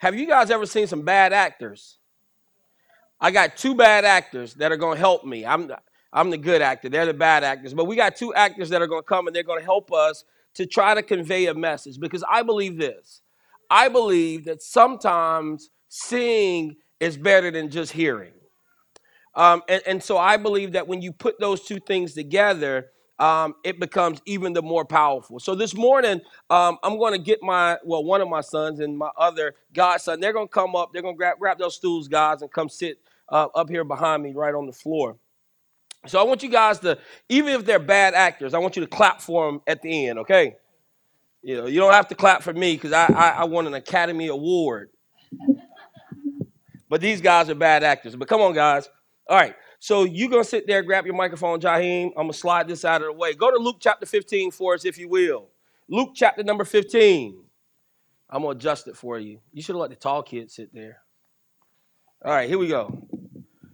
Have you guys ever seen some bad actors? I got two bad actors that are going to help me. I'm I'm the good actor. They're the bad actors. But we got two actors that are going to come and they're going to help us to try to convey a message because I believe this. I believe that sometimes seeing is better than just hearing. Um, and, and so I believe that when you put those two things together, um, it becomes even the more powerful. So this morning, um, I'm going to get my, well, one of my sons and my other godson, they're going to come up, they're going to grab, grab those stools, guys, and come sit uh, up here behind me right on the floor. So I want you guys to, even if they're bad actors, I want you to clap for them at the end, okay? You know, you don't have to clap for me because I, I, I won an Academy Award. But these guys are bad actors. But come on, guys. All right. So you're going to sit there, grab your microphone, Jaheim. I'm going to slide this out of the way. Go to Luke chapter 15 for us, if you will. Luke chapter number 15. I'm going to adjust it for you. You should have let the tall kid sit there. All right, here we go.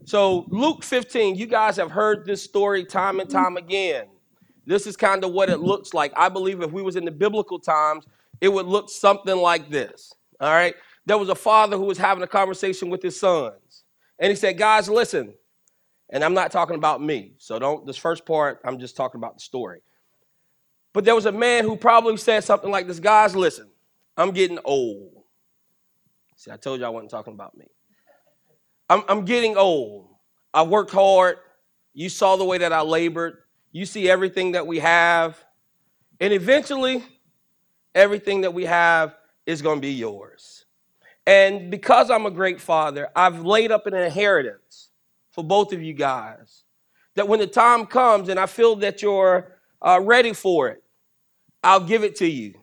So, Luke 15, you guys have heard this story time and time again. This is kind of what it looks like. I believe if we was in the biblical times, it would look something like this. All right? There was a father who was having a conversation with his sons. And he said, "Guys, listen. And I'm not talking about me. So don't this first part, I'm just talking about the story. But there was a man who probably said something like this, "Guys, listen. I'm getting old." See, I told you I wasn't talking about me. I'm, I'm getting old. I worked hard. You saw the way that I labored. You see everything that we have. And eventually, everything that we have is going to be yours. And because I'm a great father, I've laid up an inheritance for both of you guys. That when the time comes and I feel that you're uh, ready for it, I'll give it to you.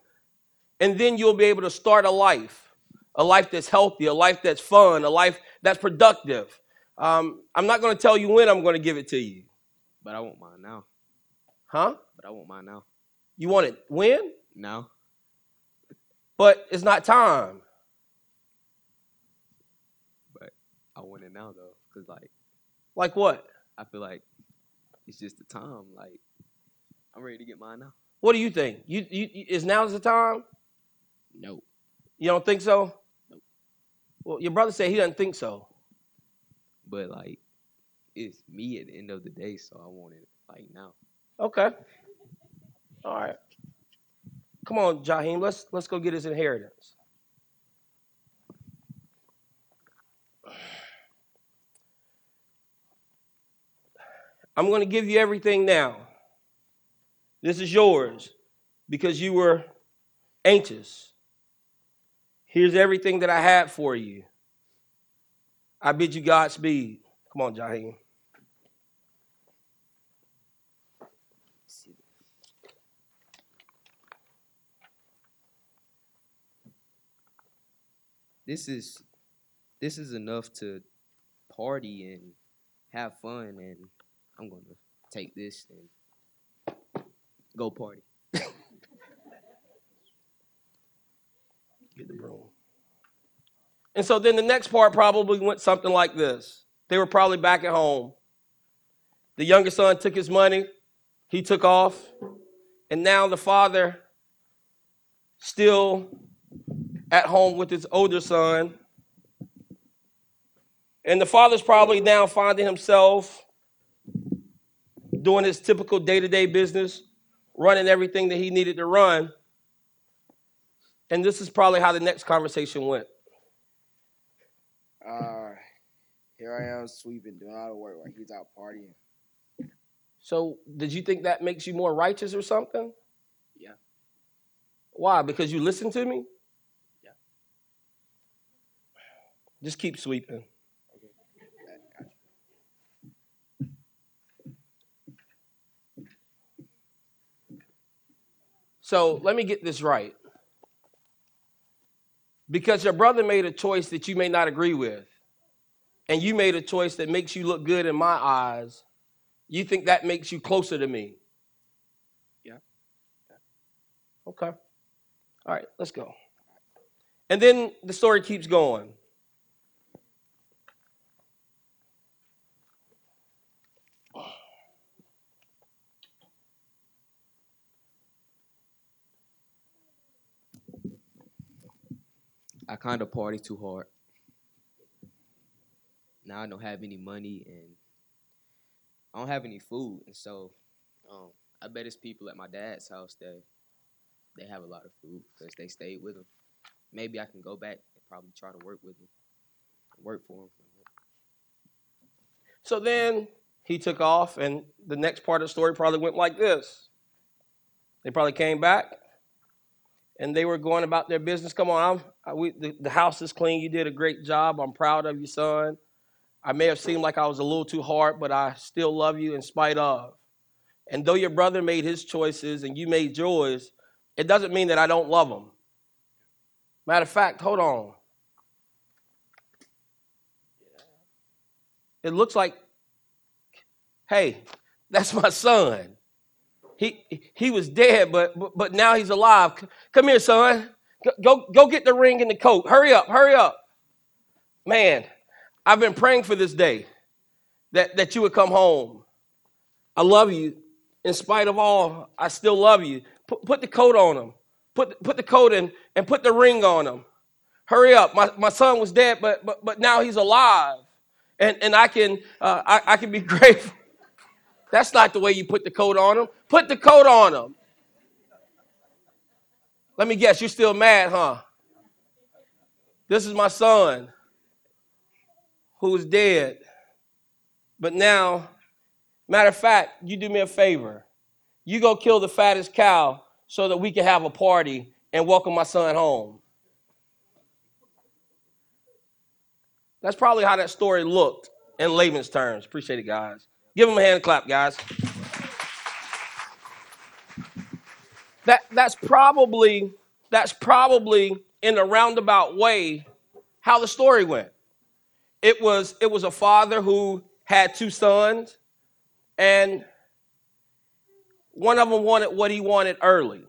And then you'll be able to start a life a life that's healthy, a life that's fun, a life that's productive. Um, I'm not going to tell you when I'm going to give it to you. But I want mine now. Huh? But I want mine now. You want it when? Now. But it's not time. But I want it now though, cause like Like what? I feel like it's just the time. Like I'm ready to get mine now. What do you think? You, you, you is now the time? Nope. You don't think so? Nope. Well, your brother said he doesn't think so. But like it's me at the end of the day, so I want it like now. Okay. All right. Come on, Jaheim. Let's let's go get his inheritance. I'm going to give you everything now. This is yours because you were anxious. Here's everything that I had for you. I bid you Godspeed. Come on, Jaheim. This is this is enough to party and have fun and I'm gonna take this and go party. Get the broom. And so then the next part probably went something like this. They were probably back at home. The younger son took his money, he took off, and now the father still at home with his older son. And the father's probably now finding himself doing his typical day to day business, running everything that he needed to run. And this is probably how the next conversation went. Uh, here I am sweeping, doing all the work while he's out partying. So, did you think that makes you more righteous or something? Yeah. Why? Because you listened to me? Yeah. Just keep sweeping. So, let me get this right. Because your brother made a choice that you may not agree with, and you made a choice that makes you look good in my eyes, you think that makes you closer to me? Yeah. Okay. All right, let's go. And then the story keeps going. I kind of party too hard. Now I don't have any money and I don't have any food, and so um, I bet it's people at my dad's house that they have a lot of food because they stayed with him. Maybe I can go back and probably try to work with him, work for him. So then he took off, and the next part of the story probably went like this. They probably came back, and they were going about their business. Come on, I'm, we, the, the house is clean. You did a great job. I'm proud of you, son. I may have seemed like I was a little too hard, but I still love you in spite of. And though your brother made his choices and you made yours, it doesn't mean that I don't love him. Matter of fact, hold on. It looks like, hey, that's my son. He he was dead, but but, now he's alive. Come here, son. Go, go go get the ring and the coat. Hurry up, hurry up. Man, I've been praying for this day that, that you would come home. I love you. In spite of all, I still love you. Put, put the coat on him. Put, put the coat in and put the ring on him. Hurry up. My, my son was dead, but, but, but now he's alive. And, and I, can, uh, I, I can be grateful. That's not the way you put the coat on them. Put the coat on them. Let me guess, you're still mad, huh? This is my son who's dead. But now, matter of fact, you do me a favor. You go kill the fattest cow so that we can have a party and welcome my son home. That's probably how that story looked in layman's terms. Appreciate it, guys. Give him a hand clap, guys. That that's probably that's probably in a roundabout way how the story went. It was it was a father who had two sons, and one of them wanted what he wanted early.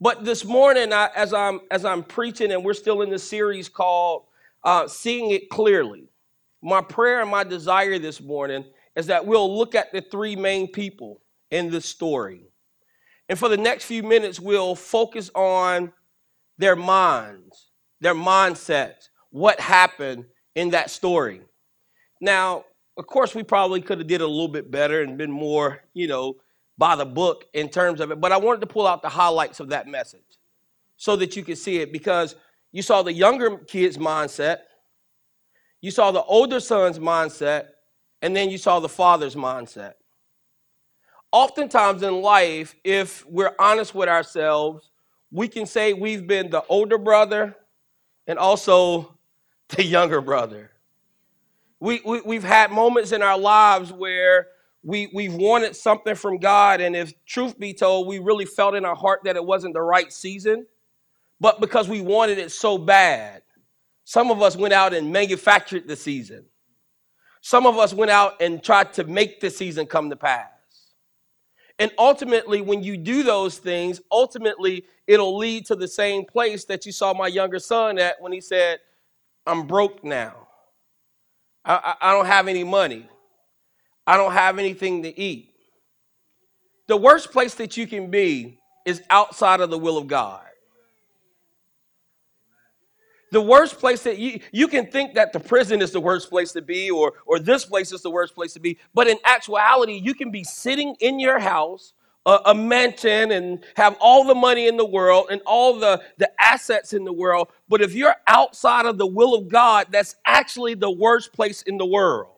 But this morning, I, as I'm as I'm preaching, and we're still in the series called uh, "Seeing It Clearly," my prayer and my desire this morning is that we'll look at the three main people in this story, and for the next few minutes, we'll focus on their minds, their mindsets, what happened in that story. Now, of course, we probably could have did a little bit better and been more, you know, by the book in terms of it. But I wanted to pull out the highlights of that message so that you could see it because you saw the younger kid's mindset, you saw the older son's mindset, and then you saw the father's mindset. Oftentimes in life, if we're honest with ourselves, we can say we've been the older brother and also the younger brother. We, we, we've had moments in our lives where we, we've wanted something from God, and if truth be told, we really felt in our heart that it wasn't the right season, but because we wanted it so bad, some of us went out and manufactured the season. Some of us went out and tried to make the season come to pass. And ultimately, when you do those things, ultimately it'll lead to the same place that you saw my younger son at when he said, I'm broke now. I, I, I don't have any money. I don't have anything to eat. The worst place that you can be is outside of the will of God. The worst place that you you can think that the prison is the worst place to be or or this place is the worst place to be, but in actuality, you can be sitting in your house, a, a mansion and have all the money in the world and all the the assets in the world, but if you're outside of the will of God, that's actually the worst place in the world.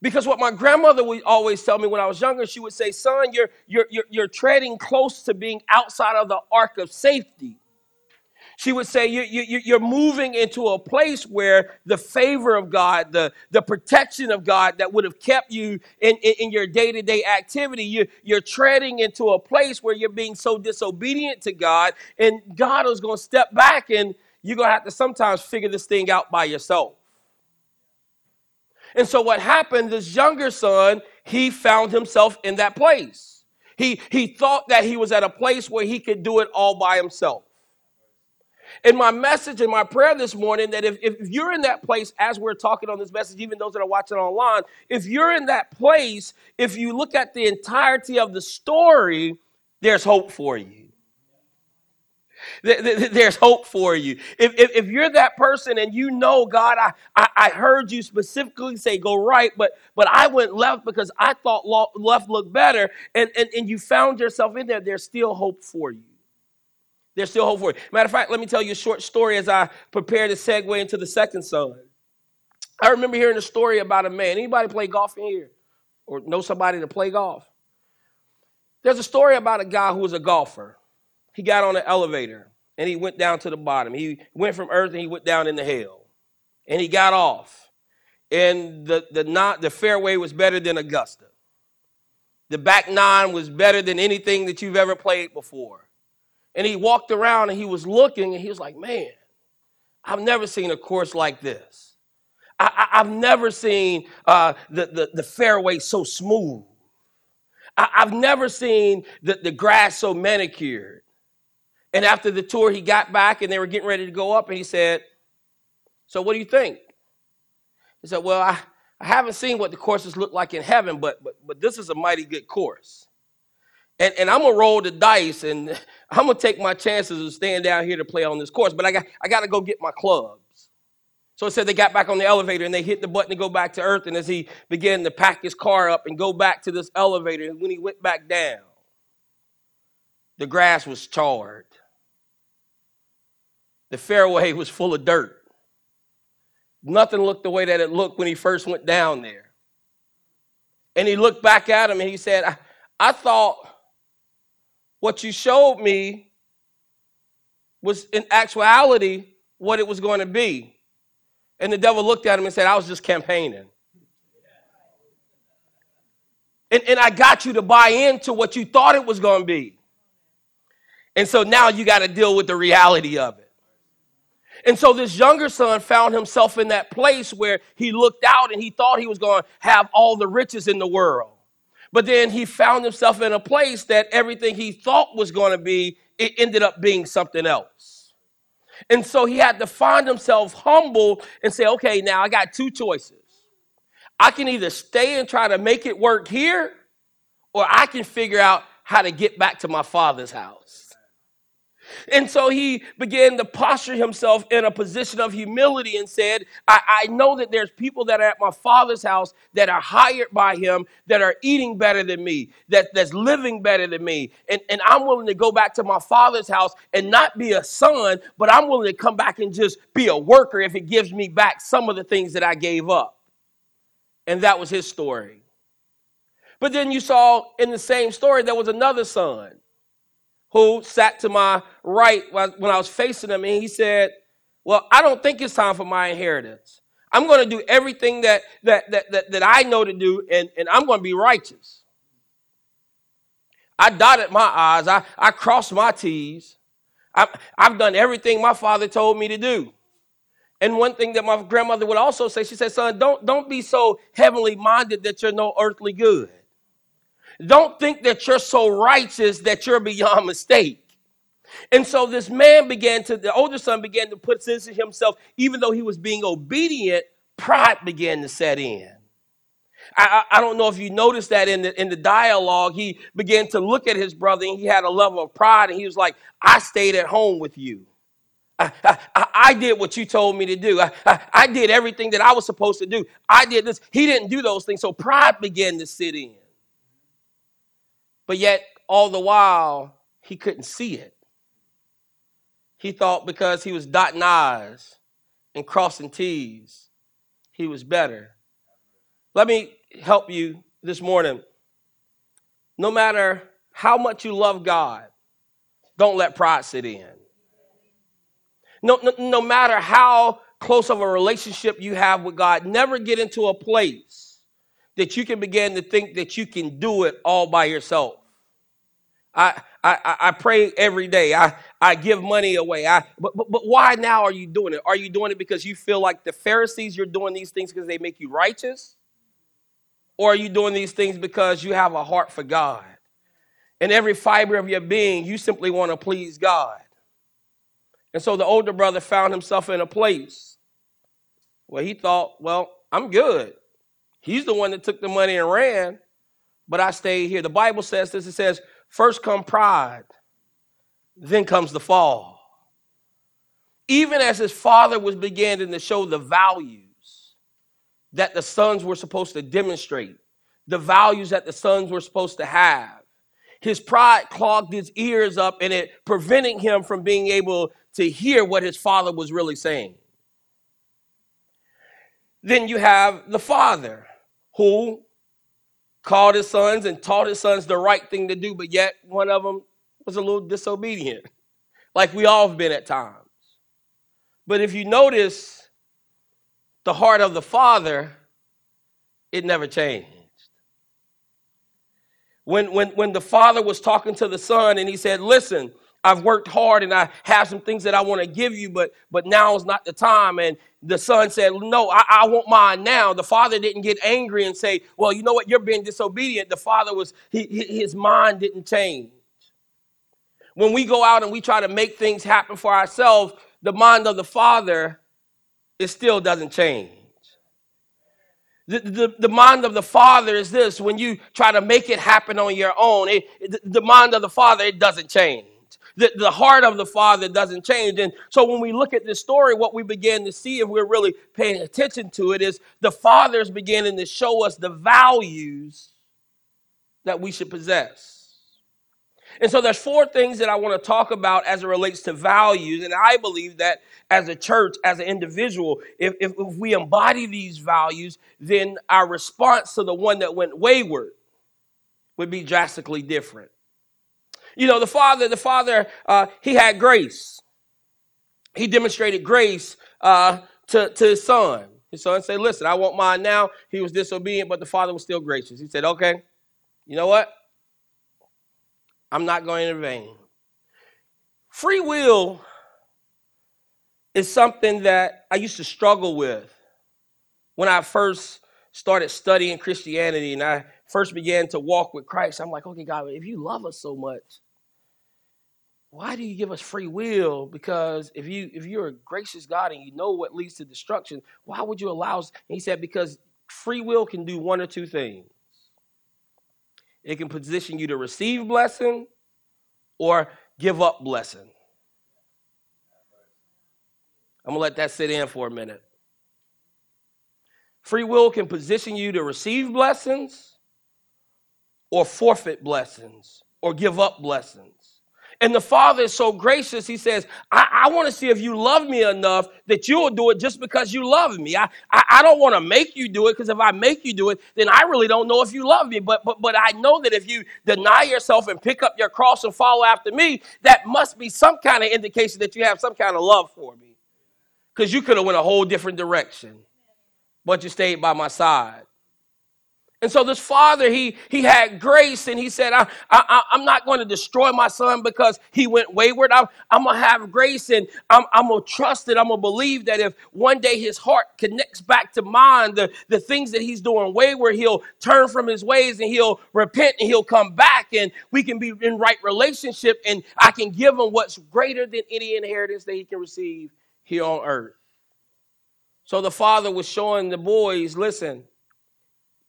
Because what my grandmother would always tell me when I was younger, she would say, "Son, you're you're you're, you're treading close to being outside of the ark of safety." She would say, you, you, You're moving into a place where the favor of God, the, the protection of God that would have kept you in, in, in your day to day activity, you, you're treading into a place where you're being so disobedient to God, and God is going to step back and you're going to have to sometimes figure this thing out by yourself. And so what happened, this younger son, he found himself in that place. He, he thought that he was at a place where he could do it all by himself. And my message and my prayer this morning that if, if you're in that place as we're talking on this message, even those that are watching online, if you're in that place, if you look at the entirety of the story, there's hope for you. Th- th- th- There's hope for you. If, if, if you're that person and you know, God, I, I, I heard you specifically say go right, but but I went left because I thought left looked better, and, and, and you found yourself in there, there's still hope for you. There's still hope for you. Matter of fact, let me tell you a short story as I prepare to segue into the second son. I remember hearing a story about a man. Anybody play golf in here? Or know somebody to play golf? There's a story about a guy who was a golfer. He got on an elevator and he went down to the bottom. He went from earth and he went down into hell. And he got off. And the, the, not, the fairway was better than Augusta. The back nine was better than anything that you've ever played before. And he walked around and he was looking and he was like, man, I've never seen a course like this. I, have never seen uh, the, the, the fairway so smooth. I, have never seen the, the grass so manicured. And after the tour, he got back and they were getting ready to go up and he said, So what do you think? He said, Well, I, I haven't seen what the courses look like in heaven, but, but, but this is a mighty good course. And, and I'm gonna roll the dice and I'm gonna take my chances of staying down here to play on this course, but I got I gotta go get my clubs. So it said they got back on the elevator and they hit the button to go back to earth. And as he began to pack his car up and go back to this elevator, and when he went back down, the grass was charred. The fairway was full of dirt. Nothing looked the way that it looked when he first went down there. And he looked back at him and he said, I, I thought what you showed me was in actuality what it was going to be. And the devil looked at him and said, I was just campaigning. And, and I got you to buy into what you thought it was going to be. And so now you got to deal with the reality of it. And so this younger son found himself in that place where he looked out and he thought he was going to have all the riches in the world. But then he found himself in a place that everything he thought was going to be, it ended up being something else. And so he had to find himself humble and say, okay, now I got two choices. I can either stay and try to make it work here, or I can figure out how to get back to my father's house. And so he began to posture himself in a position of humility and said, I, I, know that there's people that are at my father's house that are hired by him, that are eating better than me, that, that's living better than me. And, and I'm willing to go back to my father's house and not be a son, but I'm willing to come back and just be a worker if it gives me back some of the things that I gave up. And that was his story. But then you saw in the same story, there was another son who sat to my right when I was facing him, and he said, Well, I don't think it's time for my inheritance. I'm going to do everything that, that, that, that, that I know to do, and, and I'm going to be righteous. I dotted my I's, I, I crossed my T's. I, I've done everything my father told me to do. And one thing that my grandmother would also say, she said, son, don't, don't be so heavenly minded that you're no earthly good. Don't think that you're so righteous that you're beyond mistake. And so this man began to, the older son began to put this in himself, even though he was being obedient, pride began to set in. I, I, I, don't know if you noticed that in the in the dialogue, he began to look at his brother and he had a level of pride, and he was like, I stayed at home with you. I, I, I did what you told me to do. I, I, I did everything that I was supposed to do. I did this. He didn't do those things. So pride began to sit in. But yet, all the while, he couldn't see it. He thought because he was dotting I's and crossing T's, he was better. Let me help you this morning. No matter how much you love God, don't let pride sit in. No, no, no matter how close of a relationship you have with God, never get into a place that you can begin to think that you can do it all by yourself. I, I, I pray every day. I, I give money away. I, but, but, but why now are you doing it? Are you doing it because you feel like the Pharisees, you're doing these things because they make you righteous? Or are you doing these things because you have a heart for God? In every fiber of your being, you simply want to please God. And so the older brother found himself in a place where he thought, well, I'm good. He's the one that took the money and ran, but I stayed here. The Bible says this it says, First come pride, then comes the fall. even as his father was beginning to show the values that the sons were supposed to demonstrate, the values that the sons were supposed to have, his pride clogged his ears up and it preventing him from being able to hear what his father was really saying. Then you have the father who called his sons and taught his sons the right thing to do, but yet one of them was a little disobedient, like we all have been at times. But if you notice the heart of the father, it never changed. When, when, when the father was talking to the son and he said, Listen, I've worked hard and I have some things that I want to give you, but but now is not the time. And the son said, No, I, I want mine now. The father didn't get angry and say, Well, you know what, you're being disobedient. The father was he, his mind didn't change. When we go out and we try to make things happen for ourselves, the mind of the father it still doesn't change. The, the, the, mind of the father is this when you try to make it happen on your own, it, the, the mind of the father, it doesn't change. The, the heart of the father doesn't change. And so when we look at this story, what we begin to see, if we're really paying attention to it, is the Father's beginning to show us the values that we should possess. And so there's four things that I want to talk about as it relates to values. And I believe that as a church, as an individual, if, if, if we embody these values, then our response to the one that went wayward would be drastically different. You know, the father, the father, uh, he had grace. He demonstrated grace uh, to, to his son. His son said, Listen, I want mine now. He was disobedient, but the father was still gracious. He said, Okay, you know what? I'm not going in vain. Free will is something that I used to struggle with when I first started studying Christianity and I first began to walk with Christ. I'm like, okay, God, if you love us so much, why do you give us free will? Because if you if you're a gracious God and you know what leads to destruction, why would you allow us? And he said, because free will can do one or two things. It can position you to receive blessing or give up blessing. I'm to let that sit in for a minute. Free will can position you to receive blessings or forfeit blessings or give up blessings. And the Father is so gracious, He says, I, I want to see if you love me enough that you'll do it just because you love me. I, I, I don't want to make you do it because if I make you do it, then I really don't know if you love me. But, but, but I know that if you deny yourself and pick up your cross and follow after me, that must be some kind of indication that you have some kind of love for me. Because you could have went a whole different direction, but you stayed by my side. And so this father, he he had grace, and he said, I, I, I'm not going to destroy my son because he went wayward. I'm, I'm going to have grace, and I'm, I'm going to trust it. I'm going to believe that if one day his heart connects back to mine, the, the things that he's doing wayward, he'll turn from his ways and he'll repent and he'll come back, and we can be in right relationship, and I can give him what's greater than any inheritance that he can receive here on earth. So the father was showing the boys, listen,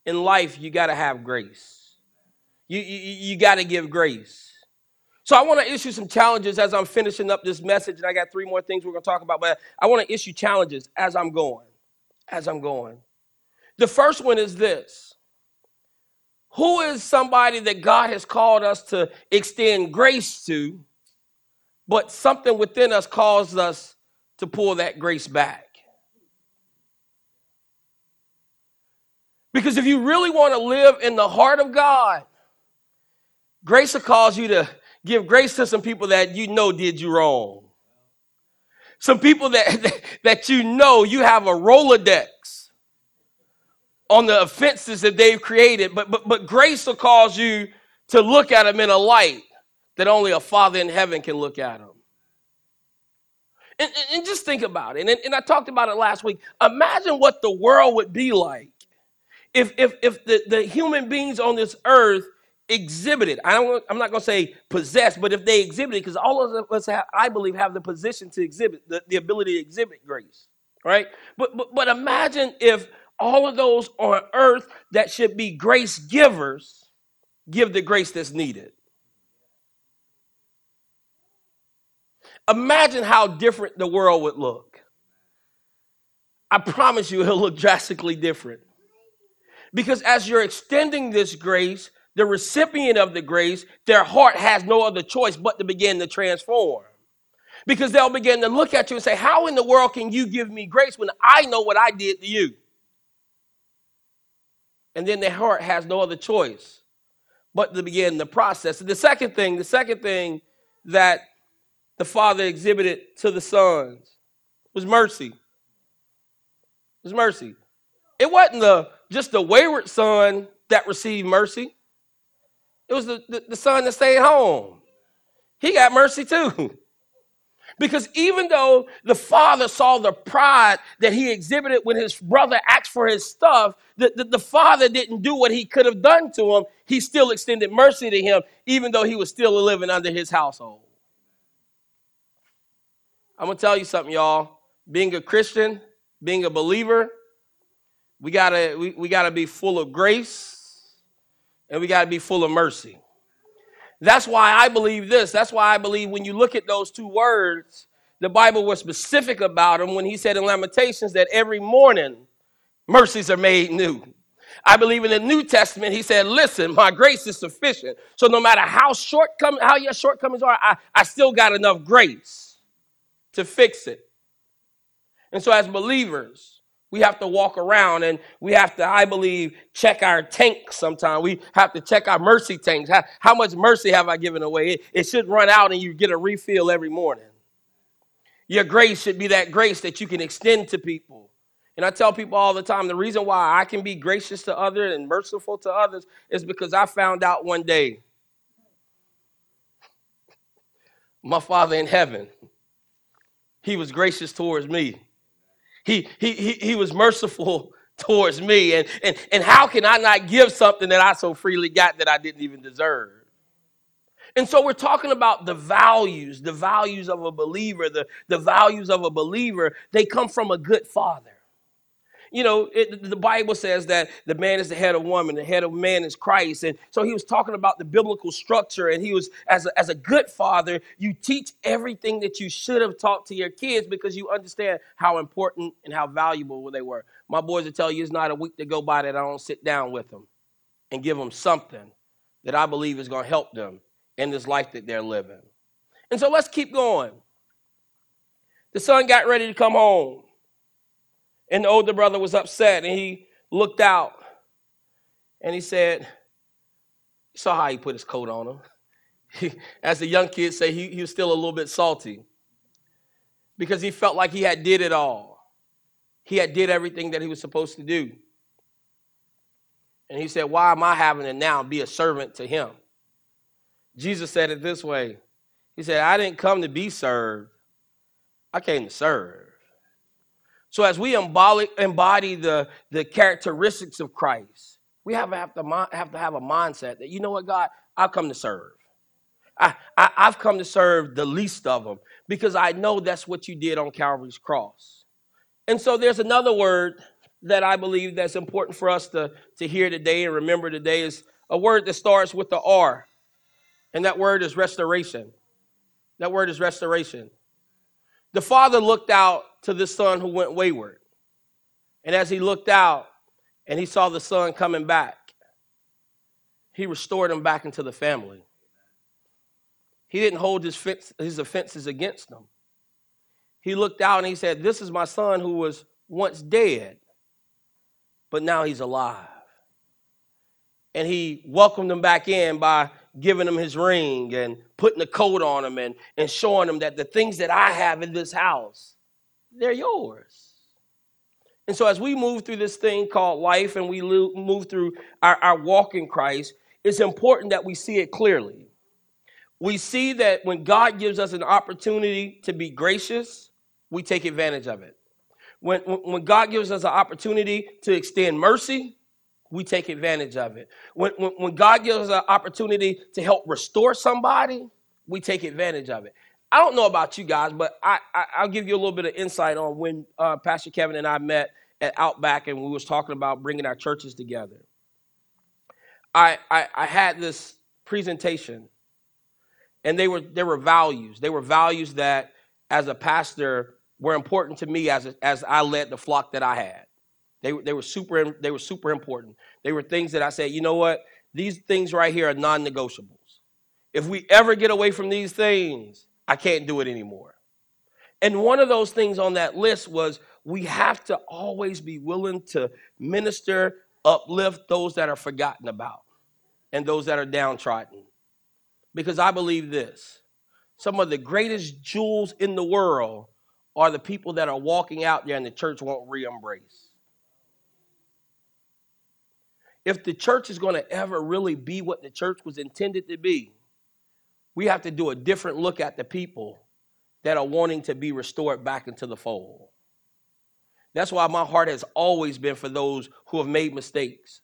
in life, you got to have grace. You, you, you got to give grace. So I want to issue some challenges as I'm finishing up this message, and I got three more things we're going to talk about, but I want to issue challenges as I'm going. As I'm going. The first one is this Who is somebody that God has called us to extend grace to, but something within us caused us to pull that grace back? Because if you really want to live in the heart of God, grace will cause you to give grace to some people that you know did you wrong. Some people that, that, you know you have a Rolodex on the offenses that they've created, but, but, but grace will cause you to look at them in a light that only a Father in heaven can look at them. And, and, and just think about it. And, and I talked about it last week. Imagine what the world would be like if if if the, the human beings on this earth exhibited, I don't, I'm not going to say possess, but if they exhibited, because all of us, have, I believe, have the position to exhibit, the, the ability to exhibit grace, right? But, but, but imagine if all of those on earth that should be grace givers give the grace that's needed. imagine how different the world would look. I promise you, it'll look drastically different. Because as you're extending this grace, the recipient of the grace, their heart has no other choice but to begin to transform. Because they'll begin to look at you and say, How in the world can you give me grace when I know what I did to you? And then their heart has no other choice but to begin the process. And the second thing, the second thing that the Father exhibited to the sons was mercy. It was mercy. It wasn't the just the wayward son that received mercy. It was the, the, the son that stayed home. He got mercy too. Because even though the father saw the pride that he exhibited when his brother asked for his stuff, the, the, the, father didn't do what he could have done to him. He still extended mercy to him, even though he was still living under his household. I'm going to tell you something, y'all. Being a Christian, being a believer, we gotta we, we gotta be full of grace and we gotta be full of mercy. That's why I believe this. That's why I believe when you look at those two words, the Bible was specific about them when he said in Lamentations that every morning mercies are made new. I believe in the New Testament, he said, Listen, my grace is sufficient. So no matter how shortcom- how your shortcomings are, I, I still got enough grace to fix it. And so as believers, we have to walk around and we have to, I believe, check our tank sometime. We have to check our mercy tanks. How, how much mercy have I given away? It, it should run out and you get a refill every morning. Your grace should be that grace that you can extend to people. And I tell people all the time the reason why I can be gracious to others and merciful to others is because I found out one day my Father in heaven, He was gracious towards me. He, he, he, was merciful towards me. And, and, and how can I not give something that I so freely got that I didn't even deserve? And so we're talking about the values, the values of a believer, the, the values of a believer. They come from a good father. You know, it, the Bible says that the man is the head of woman, the head of man is Christ. And so he was talking about the biblical structure, and he was, as a, as a good father, you teach everything that you should have taught to your kids because you understand how important and how valuable they were. My boys will tell you it's not a week to go by that I don't sit down with them and give them something that I believe is going to help them in this life that they're living. And so let's keep going. The son got ready to come home. And the older brother was upset and he looked out and he said, You saw how he put his coat on him. He, as the young kids say, he, he was still a little bit salty because he felt like he had did it all. He had did everything that he was supposed to do. And he said, Why am I having to now be a servant to him? Jesus said it this way He said, I didn't come to be served, I came to serve. So as we embody, the, the characteristics of Christ, we have, have, to, have to have a mindset that, you know what, God, I've come to serve. I, I, I've come to serve the least of them because I know that's what you did on Calvary's cross. And so there's another word that I believe that's important for us to, to hear today and remember today is a word that starts with the R. And that word is restoration. That word is restoration. The father looked out to the son who went wayward. And as he looked out and he saw the son coming back, he restored him back into the family. He didn't hold his, his offenses against them. He looked out and he said, This is my son who was once dead, but now he's alive. And he welcomed him back in by giving him his ring and putting a coat on him and, and showing him that the things that I have in this house, they're yours. And so, as we move through this thing called life and we move through our, our walk in Christ, it's important that we see it clearly. We see that when God gives us an opportunity to be gracious, we take advantage of it. When, when God gives us an opportunity to extend mercy, we take advantage of it. When, when, when God gives us an opportunity to help restore somebody, we take advantage of it. I don't know about you guys, but I, I, will give you a little bit of insight on when uh, Pastor Kevin and I met at Outback and we was talking about bringing our churches together. I, I, I had this presentation, and they were there were values. They were values that as a pastor were important to me as, a, as I led the flock that I had. They, they were super they were super important. They were things that I said, you know what? These things right here are non-negotiables. If we ever get away from these things, I can't do it anymore. And one of those things on that list was we have to always be willing to minister, uplift those that are forgotten about and those that are downtrodden. Because I believe this some of the greatest jewels in the world are the people that are walking out there and the church won't re embrace. If the church is going to ever really be what the church was intended to be, we have to do a different look at the people that are wanting to be restored back into the fold. That's why my heart has always been for those who have made mistakes,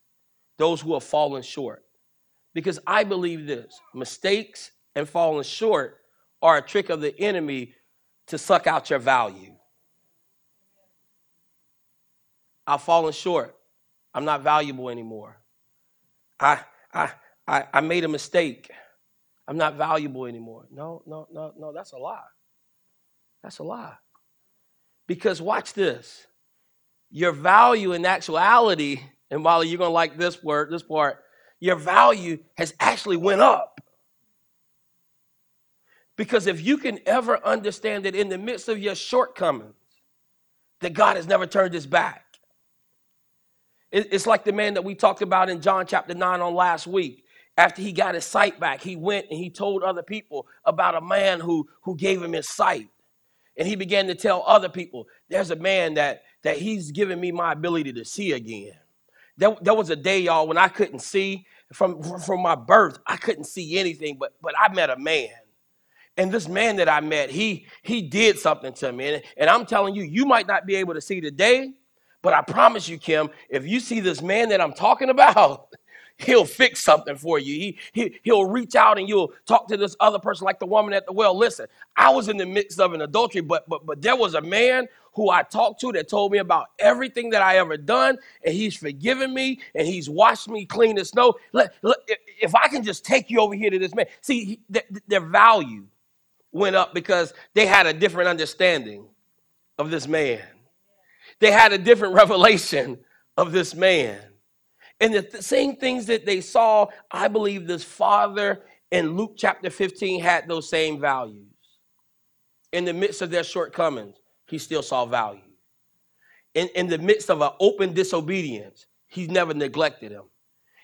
those who have fallen short. Because I believe this mistakes and falling short are a trick of the enemy to suck out your value. I've fallen short. I'm not valuable anymore. I, I, I, I made a mistake. I'm not valuable anymore. No, no, no, no, that's a lie. That's a lie. Because watch this. Your value in actuality, and Molly, you're gonna like this word, this part, your value has actually went up. Because if you can ever understand that in the midst of your shortcomings, that God has never turned his back. It's like the man that we talked about in John chapter 9 on last week. After he got his sight back, he went and he told other people about a man who, who gave him his sight. And he began to tell other people, there's a man that, that he's given me my ability to see again. There, there was a day, y'all, when I couldn't see from, from my birth. I couldn't see anything, but, but I met a man and this man that I met, he he did something to me. And, and I'm telling you, you might not be able to see today, but I promise you, Kim, if you see this man that I'm talking about, he'll fix something for you. He, he, he'll reach out and you'll talk to this other person like the woman at the well. Listen, I was in the midst of an adultery, but, but, but there was a man who I talked to that told me about everything that I ever done, and he's forgiven me and he's washed me clean as snow. Let, let, if I can just take you over here to this man, see, their value went up because they had a different understanding of this man. They had a different revelation of this man. And the th- same things that they saw, I believe this father in Luke chapter 15 had those same values. In the midst of their shortcomings, he still saw value. In, in the midst of an open disobedience, he never neglected him.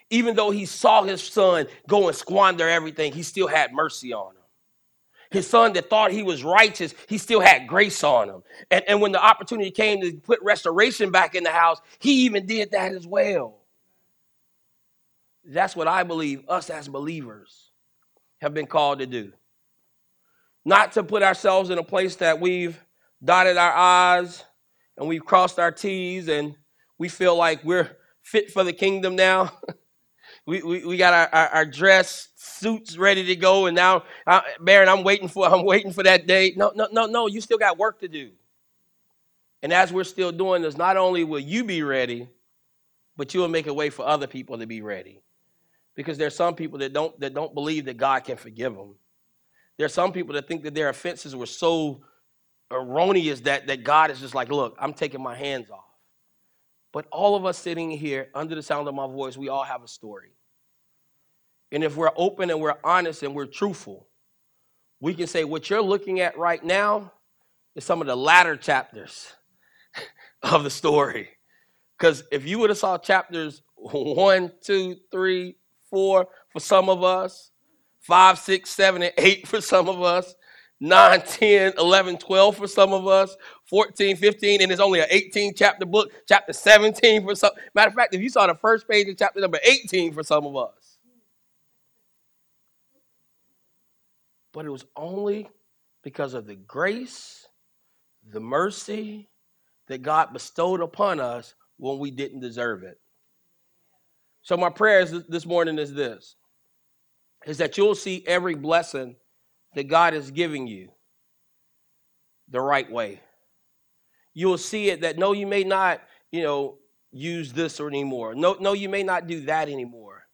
Even though he saw his son go and squander everything, he still had mercy on him. His son that thought he was righteous, he still had grace on him. And, and when the opportunity came to put restoration back in the house, he even did that as well. That's what I believe us as believers have been called to do. Not to put ourselves in a place that we've dotted our I's and we've crossed our T's and we feel like we're fit for the kingdom now. we, we, we got our, our, our, dress suits ready to go, and now, uh, Baron, I'm waiting for I'm waiting for that day. No, no, no, no. You still got work to do. And as we're still doing this, not only will you be ready, but you will make a way for other people to be ready because there's some people that don't that don't believe that God can forgive them. There's some people that think that their offenses were so erroneous that that God is just like, look, I'm taking my hands off. But all of us sitting here under the sound of my voice, we all have a story. And if we're open and we're honest and we're truthful, we can say what you're looking at right now is some of the latter chapters of the story. Because if you would have saw chapters one, two, three, four for some of us, five, six, seven, and eight for some of us, 9, 10, 11, 12 for some of us, 14, 15, and it's only an 18 chapter book, chapter 17 for some. Matter of fact, if you saw the first page of chapter number 18 for some of us. But it was only because of the grace, the mercy that God bestowed upon us when we didn't deserve it. So my prayers this morning is this is that you'll see every blessing that God is giving you the right way. You'll see it that no, you may not, you know, use this or anymore. No, no, you may not do that anymore.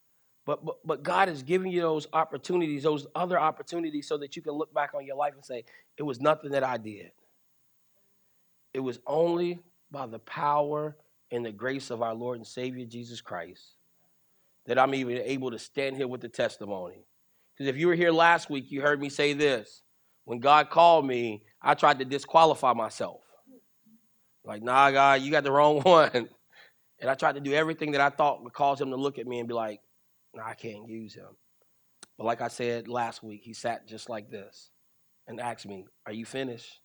But, but but God is giving you those opportunities, those other opportunities, so that you can look back on your life and say, it was nothing that I did. It was only by the power and the grace of our Lord and Savior Jesus Christ that I'm even able to stand here with the testimony. Because if you were here last week, you heard me say this. When God called me, I tried to disqualify myself. Like, nah, God, you got the wrong one. And I tried to do everything that I thought would cause him to look at me and be like, nah, I can't use him. But like I said last week, he sat just like this and asked me, Are you finished?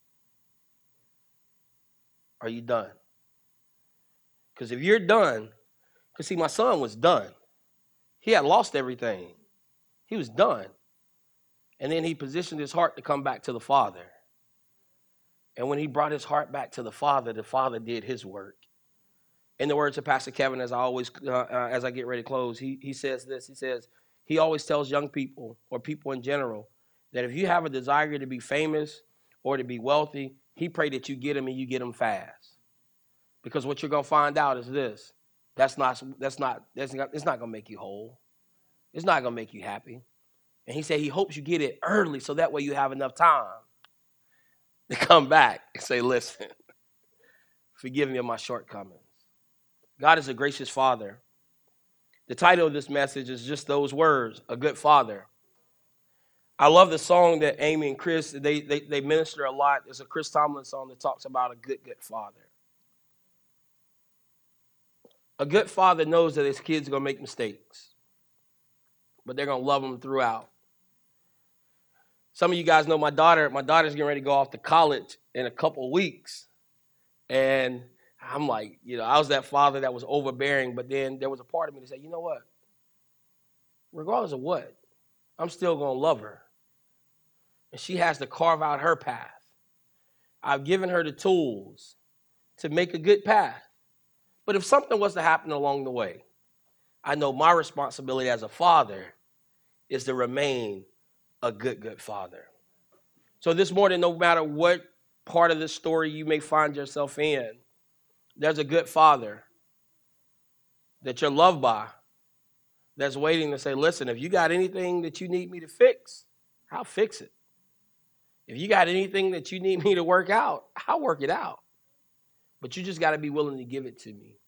Are you done? Because if you're done, because see, my son was done. He had lost everything. He was done. And then he positioned his heart to come back to the Father. And when he brought his heart back to the Father, the Father did his work. In the words of Pastor Kevin, as I always, uh, uh, as I get ready to close, he, he says this. He says, he always tells young people or people in general that if you have a desire to be famous or to be wealthy, he pray that you get them and you get them fast. Because what you're going to find out is this. That's not, that's not, that's not, it's not to make you whole. It's not to make you happy. And he said he hopes you get it early so that way you have enough time to come back and say, listen, forgive me of my shortcomings. God is a gracious father. The title of this message is just those words, a good father. I love the song that Amy and Chris, they, they, they minister a lot. It's a Chris Tomlin song that talks about a good, good father. A good father knows that his kids are going to make mistakes, but they're going to love them throughout. Some of you guys know my daughter. My daughter's getting ready to go off to college in a couple weeks. And I'm like, you know, I was that father that was overbearing, but then there was a part of me that said, you know what? Regardless of what, I'm still going to love her. And she has to carve out her path. I've given her the tools to make a good path. But if something was to happen along the way, I know my responsibility as a father is to remain a good, good father. So this morning, no matter what part of the story you may find yourself in, there's a good father that you're loved by that's waiting to say, listen, if you got anything that you need me to fix, I'll fix it. If you got anything that you need me to work out, I'll work it out. But you just got to be willing to give it to me.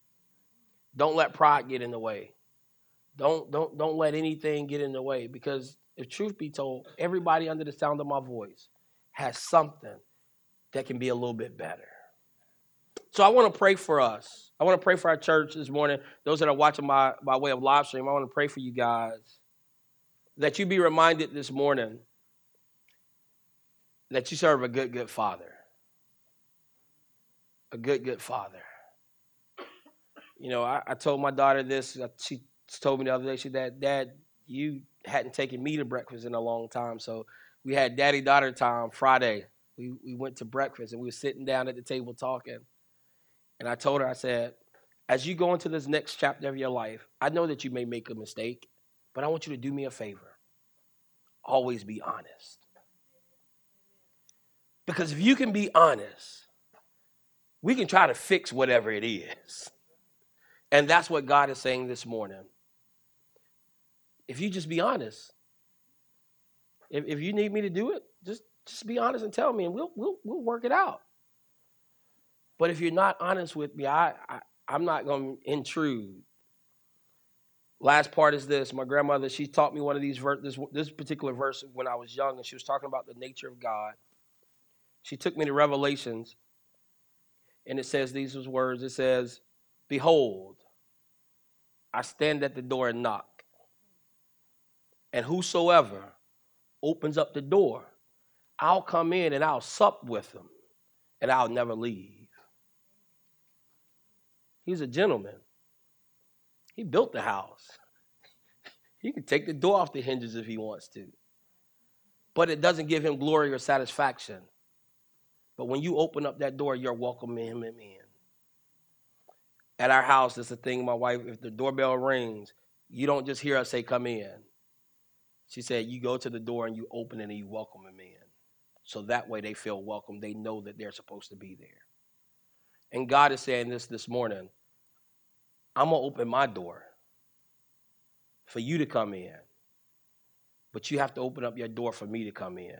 Don't let pride get in the way. Don't don't don't let anything get in the way because if truth be told, everybody under the sound of my voice has something that can be a little bit better. So I want to pray for us. I want to pray for our church this morning. Those that are watching by, by way of live stream, I want to pray for you guys that you be reminded this morning that you serve a good, good father. A good, good father. You know, I, I told my daughter this. uh, She told me the other day, she said, Dad, you hadn't taken me to breakfast in a long time. So we had daddy daughter time Friday. We, we went to breakfast and we were sitting down at the table talking. And I told her, I said, as you go into this next chapter of your life, I know that you may make a mistake, but I want you to do me a favor. Always be honest. Because if you can be honest, we can try to fix whatever it is. And that's what God is saying this morning. If you just be honest, if, if you need me to do it, just just be honest and tell me, and we'll we'll we'll work it out. But if you're not honest with me, I, I I'm not going to intrude. Last part is this: my grandmother she taught me one of these ver- this this particular verse when I was young, and she was talking about the nature of God. She took me to Revelations, and it says these words. It says, "Behold, I stand at the door and knock." And whosoever opens up the door, I'll come in and I'll sup with them and I'll never leave. He's a gentleman. He built the house. He can take the door off the hinges if he wants to. But it doesn't give him glory or satisfaction. But when you open up that door, you're welcoming him in. At our house, it's a thing, my wife, if the doorbell rings, you don't just hear us say, come in. She said, You go to the door and you open it and you welcome them in. So that way they feel welcome. They know that they're supposed to be there. And God is saying this this morning I'm going to open my door. for you to come in. But you have to open up your door for me to come in.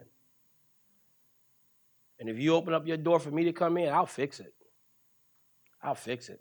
And if you open up your door for me to come in, I'll fix it. I'll fix it.